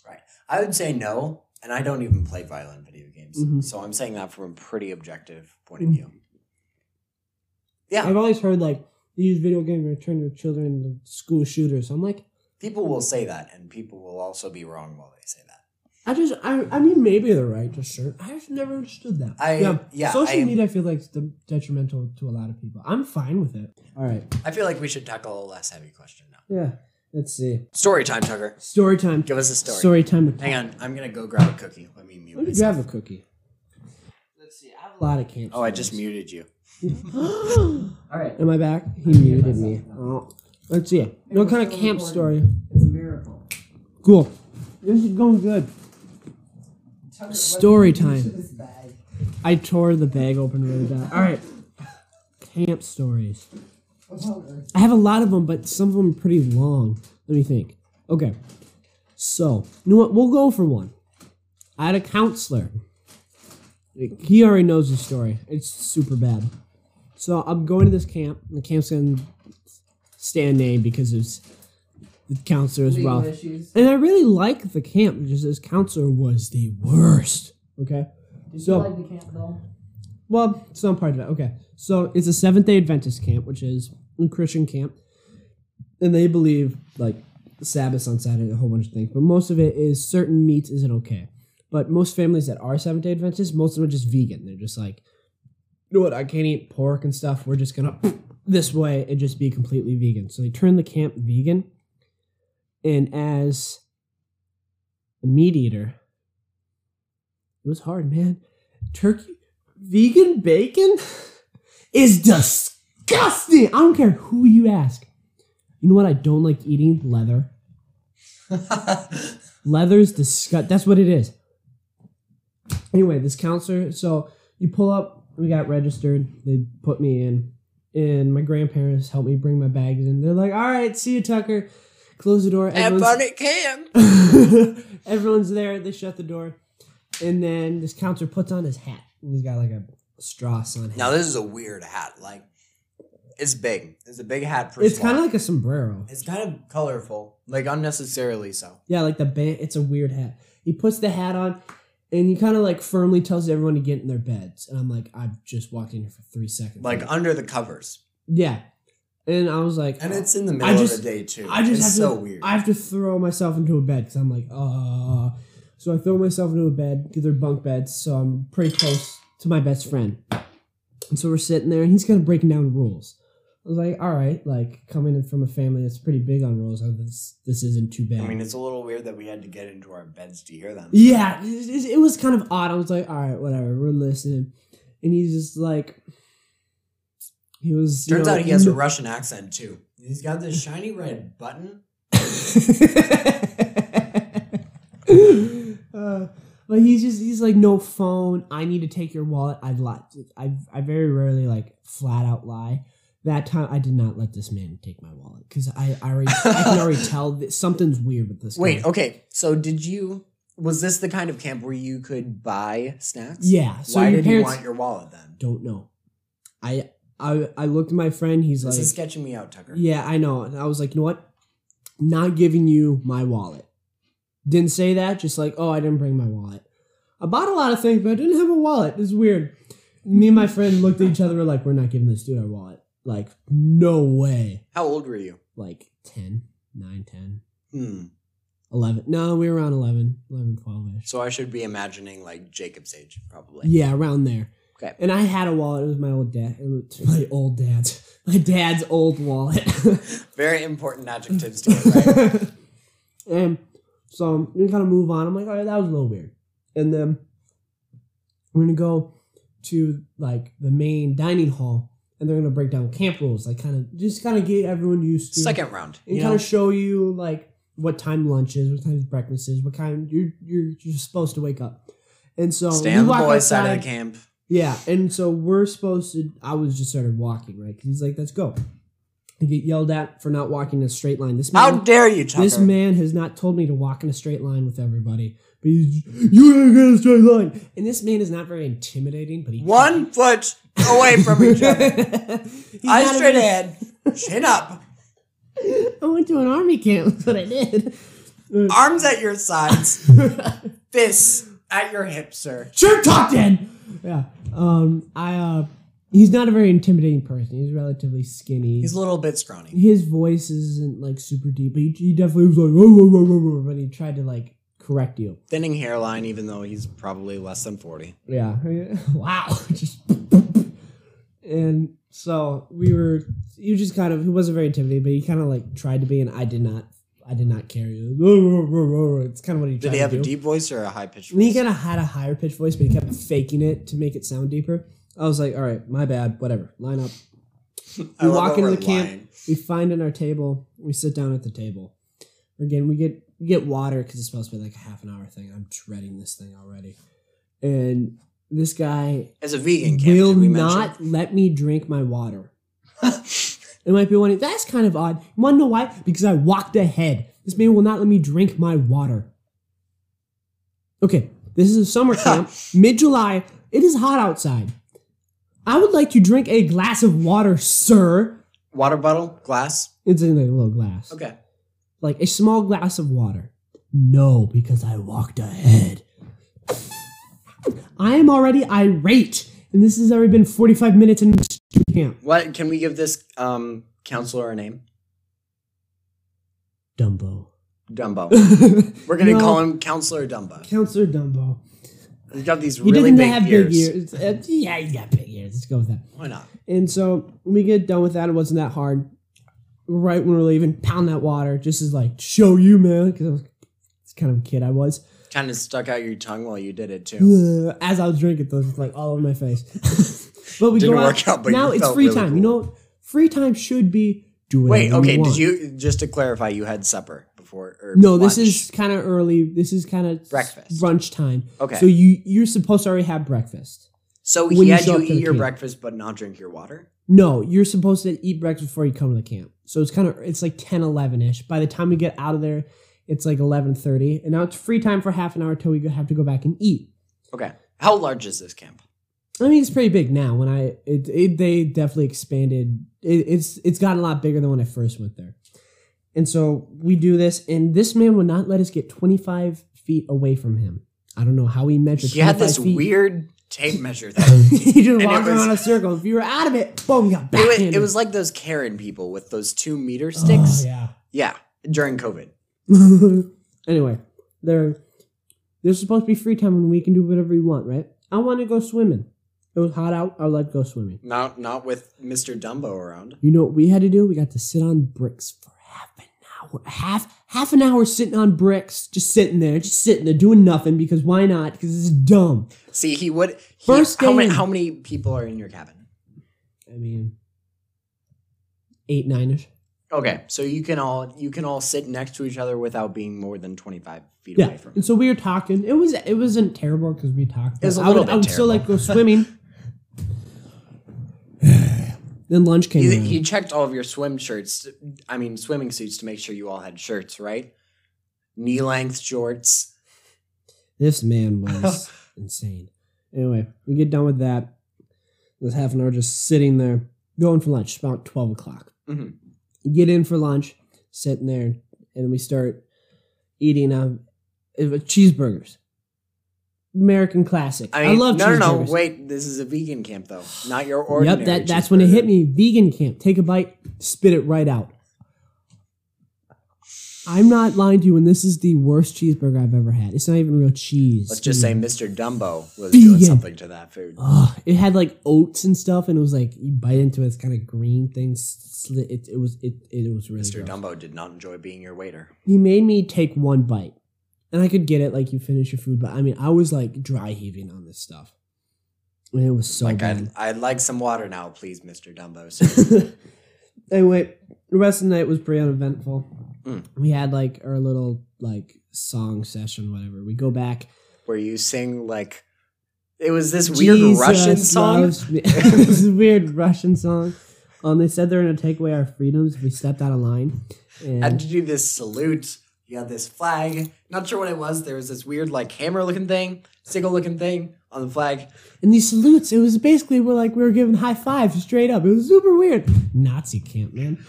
right? I would say no, and I don't even play violent video games. Mhm. So I'm saying that from a pretty objective point of Mhm. view. Yeah. I've always heard like you use video games to turn your children into school shooters. I'm like, People will say that, and people will also be wrong while they say that. I just, I, I mean, maybe they're right to certain. I just never understood that. I- yeah, social I- media, I feel like is detrimental to a lot of people. I'm fine with it. All right, I feel like we should tackle a less heavy question now. yeah. Let's see. Story time, Tucker. Story time. Give us a story. Story time. With Hang on, I'm gonna go grab a cookie. Let me mute Let me myself. grab a cookie. Let's see. I have a lot of camp. Oh, I just stories. muted you. All right. Am I back? He muted me. Oh. Let's see. What kind of camp story? It's a miracle. Cool. This is going good. Story time. I tore the bag open really bad. All right. Camp stories. I have a lot of them, but some of them are pretty long. Let me think. Okay. So, you know what? We'll go for one. I had a counselor. He already knows the story. It's super bad. So I'm going to this camp. and The camp's gonna stay name because it's the counselor as well. And I really like the camp because this counselor was the worst. Okay. so, like the camp though? Well, some part of it. Okay. So it's a Seventh day Adventist camp, which is a Christian camp. And they believe like Sabbath on Saturday, a whole bunch of things. But most of it is certain meats isn't okay. But most families that are Seventh day Adventists, most of them are just vegan. They're just like, you know what, I can't eat pork and stuff. We're just gonna this way and just be completely vegan. So they turn the camp vegan. And as a meat eater, it was hard, man. Turkey, vegan bacon is disgusting. I don't care who you ask. You know what I don't like eating? Leather. Leather's disgust. That's what it is. Anyway, this counselor. So you pull up. We got registered. They put me in, and my grandparents helped me bring my bags in. They're like, "All right, see you, Tucker." Close the door. Fun at camp. Everyone's there. They shut the door, and then this counselor puts on his hat. He's got like a Strauss on. Now this is a weird hat. Like, it's big. It's a big hat. First it's kind of like a sombrero. It's kind of colorful, like unnecessarily so. Yeah, like the band. It's a weird hat. He puts the hat on, and he kind of like firmly tells everyone to get in their beds. And I'm like, I've just walked in here for three seconds. Like under the covers, yeah, and I was like, and oh. it's in the middle just- of the day too. I just it's have so to, weird. I have to throw myself into a bed because I'm like, uh. So I throw myself into a bed because they're bunk beds, so I'm pretty close to my best friend. And so we're sitting there, and he's kind of breaking down rules. I was like, all right, like coming in from a family that's pretty big on rules, oh, this this isn't too bad. I mean, it's a little weird that we had to get into our beds to hear them. Yeah, it, it- it was kind of odd. I was like, all right, whatever, we're listening. And he's just like, he was. Turns know, out he has a Russian accent too. He's got this shiny red button. uh, but he's just he's like no phone. I need to take your wallet. I've lied. I I very rarely like flat out lie. That time I did not let this man take my wallet because I, I already I can already tell that something's weird with this. Wait, guy. okay. So did you Was this the kind of camp where you could buy snacks? Yeah. So Why did you want your wallet then? don't know. I I I looked at my friend. He's This like, is sketching me out, Tucker. yeah, I know. And I was like, you know what? Not giving you my wallet. Didn't say that. Just like, oh, I didn't bring my wallet. I bought a lot of things, but I didn't have a wallet. It's weird. Me and my friend looked at each other. We're like, we're not giving this dude our wallet. Like, no way. How old were you? Like 10, 9, 10, Hmm. 11. No, we were around 11, 11, 12 ish. So I should be imagining like Jacob's age, probably. Yeah, around there. Okay. And I had a wallet. It was my old dad. It was my old dad's. My dad's old wallet. Very important adjectives to it, right? and so we kind of move on. I'm like, all right, that was a little weird. And then we're gonna go to like the main dining hall, and they're gonna break down camp rules, like kind of just kind of get everyone used to Second round. and kind know? of show you like what time lunch is, what time breakfast is, what kind you're you're you're supposed to wake up. And so Stay on the walk boys' side outside. of the camp. Yeah, and so we're supposed to. I was just started walking right because he's like, "Let's go." I get yelled at for not walking in a straight line. This man, How dare you, Tucker? this man has not told me to walk in a straight line with everybody. But he's, you ain't get a straight line. And this man is not very intimidating. But he One foot away from each other. Eyes straight ahead. Chin up. I went to an army camp. That's what I did. Arms at your sides. Fists at your hips, sir. Shirt tucked in. Yeah. Um. I. Uh. He's not a very intimidating person. He's relatively skinny. He's a little bit scrawny. his voice isn't like super deep, but he, he definitely was like "Whoa, whoa, whoa, whoa, whoa," when he tried to like correct you. Thinning hairline, even though he's probably less than 40. Yeah. wow. Just and so we were. You just kind of. He wasn't very intimidating, but he kind of like tried to be, and I did not. I did not care. It's kind of what he tried to do. Did he have a do. deep voice or a high pitched And he kind of had a higher pitched voice, but he kept faking it to make it sound deeper. I was like, all right, my bad, whatever. Line up. We walk into the camp. lying. We find in our table. We sit down at the table. Again, we get we get water because it's supposed to be like a half an hour thing. I'm dreading this thing already. And this guy As a vegan will not let me drink my water. It might be wondering, that's kind of odd. You want to know why? Because I walked ahead. This man will not let me drink my water. Okay, this is a summer camp, mid July. It is hot outside. I would like to drink a glass of water, sir. Water bottle? Glass? It's in a little glass. Okay. Like a small glass of water. No, because I walked ahead. I am already irate, and this has already been 45 minutes in camp. What can we give this um counselor a name? Dumbo. Dumbo. We're gonna No. call him Counselor Dumbo. Counselor Dumbo. He's got these He really doesn't big have ears. big ears. Yeah, he's got big ears. Let's go with that. Why not? And so we get done with that. It wasn't that hard. Right when we're leaving, pound that water just as like show you, man, because I was it's kind of a kid I was. Kind of stuck out your tongue while you did it too. As I was drinking, those was like all over my face. but we Didn't go out. out, now it's free really time. You know, free time should be doing. Wait, okay. You. Did you just to clarify? You had supper before? Or No, this is kind of early. This is kind of Breakfast. brunch time. Okay. So you you're supposed to already have breakfast. So he you had you to eat your camp. breakfast, but not drink your water. No, you're supposed to eat breakfast before you come to the camp. So it's kind of it's like 10 11 ish. By the time we get out of there, it's like 11:30 and now it's free time for half an hour till we have to go back and eat. Okay. How large is this camp? I mean, it's pretty big now. When I it, it they definitely expanded. It, it's it's gotten a lot bigger than when I first went there. And so we do this, and this man would not let us get 25 feet away from him. I don't know how he measured. He had this feet. weird tape measure thing. he just it walked around a circle. If you were out of it, boom, you got it, backhanded. was, it was like those Karen people with those two meter sticks. Oh, yeah. yeah, during COVID. anyway, there, there's supposed to be free time when we can do whatever we want, right? I want to go swimming. It was hot out. I would go swimming. Not not with Mr. Dumbo around. You know what we had to do? We got to sit on bricks for half an hour. Half half an hour sitting on bricks, just sitting there, just sitting there doing nothing because why not? Because it's dumb. See, he would. He, First how many how many people are in your cabin? I mean, eight nine ish. Okay, so you can all you can all sit next to each other without being more than twenty five feet Yeah, away from. and so we were talking. It was it wasn't terrible because we talked. It was a I would, little I would bit still like go swimming. then lunch came. He checked all of your swim shirts. I mean, swimming suits to make sure you all had shirts, right? Knee length shorts. This man was insane. Anyway, we get done with that. There's half an hour just sitting there, going for lunch. About twelve o'clock. Mhm. Get in for lunch, sitting there, and we start eating um, cheeseburgers. American classic. I, I, love no, no, no. cheeseburgers. Wait, this is a vegan camp though, not your ordinary. Yep, that, that's when it hit me. Vegan camp. Take a bite, spit it right out. I'm not lying to you, and this is the worst cheeseburger I've ever had. It's not even real cheese. Let's just say Mm. Mr. Dumbo was Vegan. doing something to that food. Ugh, it had like oats and stuff, and it was like you bite into it, it's kind of green thing. Slit. It, it was it, it was really. Mr. gross. Dumbo did not enjoy being your waiter. He made me take one bite, and I could get it like you finish your food, but I mean I was like dry heaving on this stuff, and it was so like bad. I'd, I'd like some water now, please, Mr. Dumbo. anyway, the rest of the night was pretty uneventful. Mm. We had like our little like song session, whatever. We go back. Where you sing like it was this weird Jesus Russian song. this weird Russian song. Um, they said they're gonna take away our freedoms if we stepped out of line. And I Had to do this salute. You had this flag. Not sure what it was. There was this weird like hammer looking thing, sickle looking thing on the flag. And these salutes, it was basically we're like we were giving high fives straight up. It was super weird. Nazi camp, man.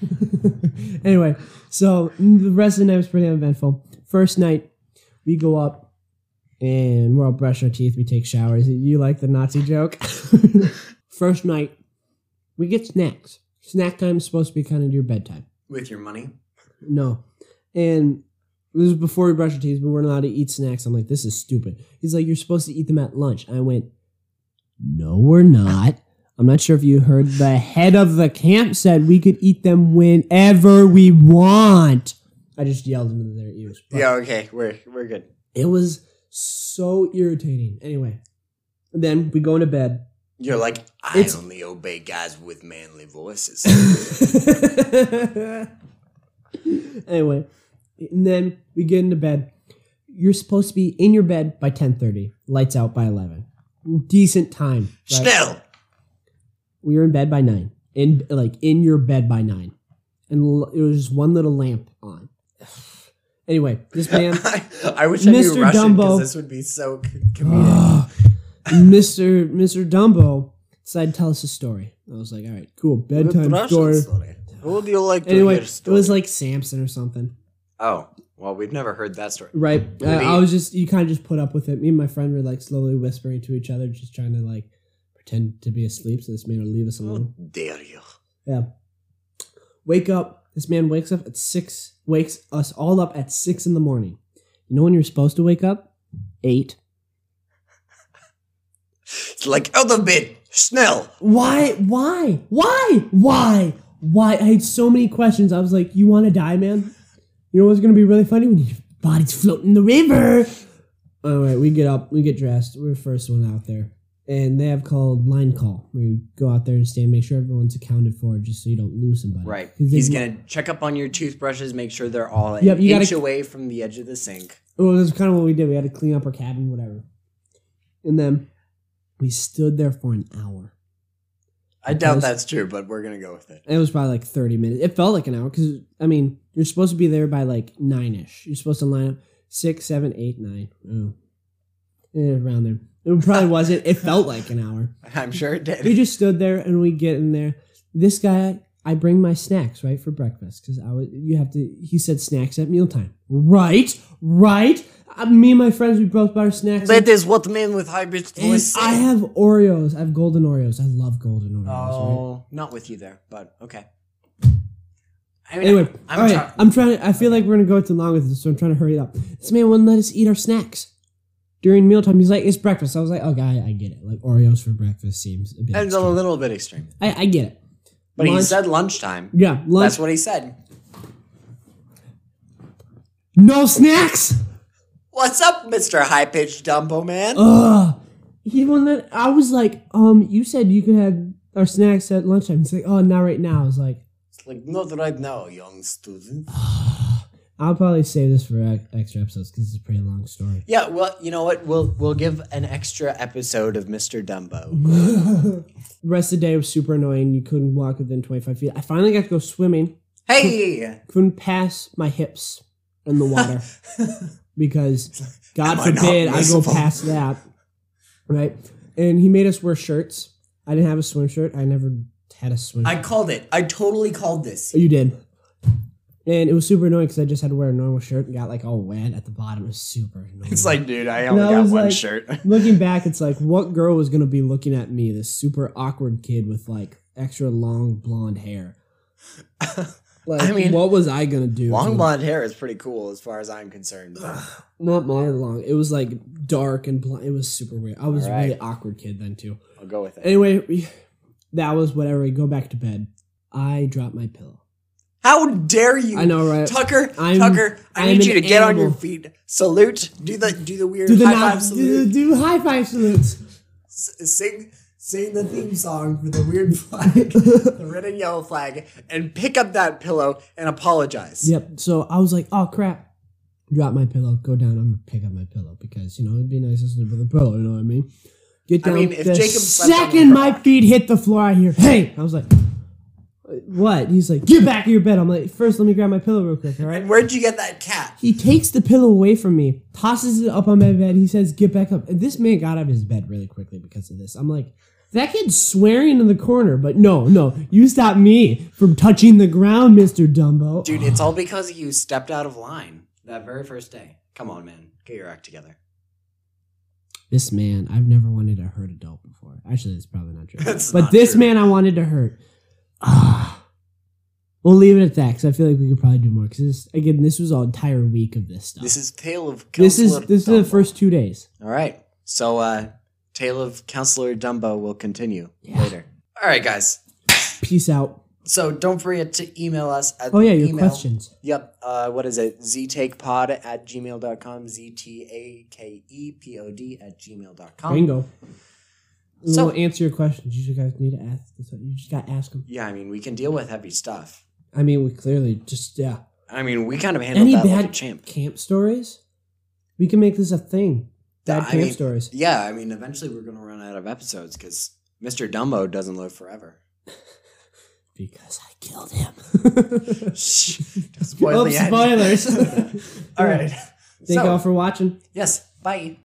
anyway, so mm, the rest of the night was pretty uneventful. First night, we go up and we're all brushing our teeth. We take showers. You like the Nazi joke? First night, we get snacks. Snack time is supposed to be kind of your bedtime. With your money. No. And this was before we brush our teeth, but we're not allowed to eat snacks. I'm like, this is stupid. He's like, you're supposed to eat them at lunch. I went, no, we're not. I'm not sure if you heard the head of the camp said we could eat them whenever we want. I just yelled into their ears. Yeah, okay. We're we're good. It was so irritating. Anyway, then we go into bed. You're like, I It's- only obey guys with manly voices. anyway, and then we get into bed. You're supposed to be in your bed by 10:30. Lights out by 11. Decent time. right? Schnell! We were in bed by 9. In like in your bed by 9. And l- it was just one little lamp on. Anyway, this man I, I wish I knew Mr. Russian Dumbo. because this would be so c- comedic. Mr. Mr. Dumbo decided to tell us a story. I was like, all right, cool, bedtime Russian story. Who would you like to Anyway, hear it story? was like Samson or something. Oh, well, we've never heard that story. Right. Uh, I was just, you kind of just put up with it. Me and my friend were like slowly whispering to each other, just trying to like pretend to be asleep so this man would leave us How alone. dare you? Yeah. Wake up. This man wakes up at six, wakes us all up at six in the morning. You know when you're supposed to wake up? Eight. It's like, out of bed, Schnell! Why? Why? Why? Why? Why? I had so many questions. I was like, "You want to die, man? You know what's gonna be really funny when your body's floating in the river." All right, we get up, we get dressed. We're the first one out there, and they have called line call. where you go out there and stand, make sure everyone's accounted for, just so you don't lose somebody. Right. He's going to check up on your toothbrushes, make sure they're all an Yep, you inch gotta- away from the edge of the sink. Well, that's kind of what we did. We had to clean up our cabin, whatever, and then we stood there for an hour. I doubt Because- that's true, but we're going to go with it. It was probably like 30 minutes. It felt like an hour because, I mean, you're supposed to be there by like nine ish. You're supposed to line up six, seven, eight, nine. Oh. Yeah, around there. It probably wasn't. It felt like an hour. I'm sure it did. We just stood there and we get in there. This guy, I bring my snacks, right, for breakfast because I was, you have to, he said snacks at mealtime. Right, right. Uh, me and my friends, we both bought our snacks. That is what men with hybrid and voice. I have Oreos. I have golden Oreos. I love golden Oreos. right? Oh, not with you there, but okay. I mean, Anyway, I'm all right. try- I'm trying to. I feel like we're gonna go too long with this, so I'm trying to hurry it up. This man wouldn't let us eat our snacks during mealtime. He's like, "It's breakfast." I was like, "Okay, I, I get it. Like Oreos for breakfast seems a bit." it's a little bit extreme. I, I get it. But he said lunchtime. Yeah, lunch. That's what he said. no snacks. What's up, Mr. High Pitched Dumbo Man? Ugh. He wouldn't. Let, I was like, um, you said you could have our snacks at lunchtime. He's like, oh, not right now. I was like, It's like, not right now, young student. I'll probably save this for ex- extra episodes because it's a pretty long story. Yeah, well, you know what? We'll we'll give an extra episode of Mr. Dumbo. The rest of the day was super annoying. You couldn't walk within 25 feet. I finally got to go swimming. Hey! couldn't pass my hips in the water. because God Am forbid I go past that. Right? And he made us wear shirts. I didn't have a swim shirt. I never had a swim I called it. I totally called this. You did. And it was super annoying because I just had to wear a normal shirt and got like all wet at the bottom. It was super annoying. It's like, dude, I only I got one like- shirt. looking back, it's like what girl was gonna be looking at me, this super awkward kid with like extra long blonde hair. Like, I mean, what was I gonna do? Long to- blonde hair is pretty cool as far as I'm concerned. Not my long. It was like dark and blonde. It was super weird. I was a really awkward kid then too. I'll go with it. Anyway, we, that was whatever. We go back to bed. I dropped my pillow. How dare you? I know, right? Tucker, I'm- Tucker, I I'm need you to get on your feet. Salute. Do the do the weird Do the high knock, five salute. do high five salutes. S- sing sing the theme song for the weird flag, the red and yellow flag, and pick up that pillow and apologize. Yep. So I was like, oh crap. Drop my pillow. Go down. I'm gonna pick up my pillow because you know it'd be nice to sleep with a pillow. You know what I mean? Get I down. mean, if the Jacob slept on the second my feet hit the floor, I hear, "Hey!" I was like, "What?" He's like, "Get back in your bed." I'm like, first, let me grab my pillow real quick. All right. Where'd you get that cat? He takes the pillow away from me, tosses it up on my bed. He says, "Get back up." And this man got out of his bed really quickly because of this. I'm like, that kid's swearing in the corner, but no, no, you stop me from touching the ground, Mister Dumbo. Dude, it's all because you stepped out of line that very first day. Come on, man. Get your act together. This man, I've never wanted to hurt a adult before. Actually, that's probably not true. That's but not this true. man, I wanted to hurt. Ah. we'll leave it at that because I feel like we could probably do more. Because again, this was an entire week of this stuff. This is Tale of this is Counselor this is the first two days. All right. So, uh, Tale of Counselor Dumbo will continue Yeah. later. All right, guys. Peace out. So don't forget to email us at Oh yeah, your email. questions. Yep. Uh, what is it? ztakepod at gmail.com. Z-T-A-K-E-P-O-D at gmail.com. Bingo. So- we'll answer your questions. You guys need to ask. You just got to ask them. Yeah, I mean, we can deal with heavy stuff. I mean, we clearly just yeah. I mean, we kind of handled Any that like a bad champ. camp stories? We can make this a thing. Bad I camp mean, stories. Yeah, I mean, eventually we're going to run out of episodes because Mr. Dumbo doesn't live forever. Because I killed him. Shh. Don't spoil Oh, spoilers. All right. Thank So- y'all for watching. Yes. Bye.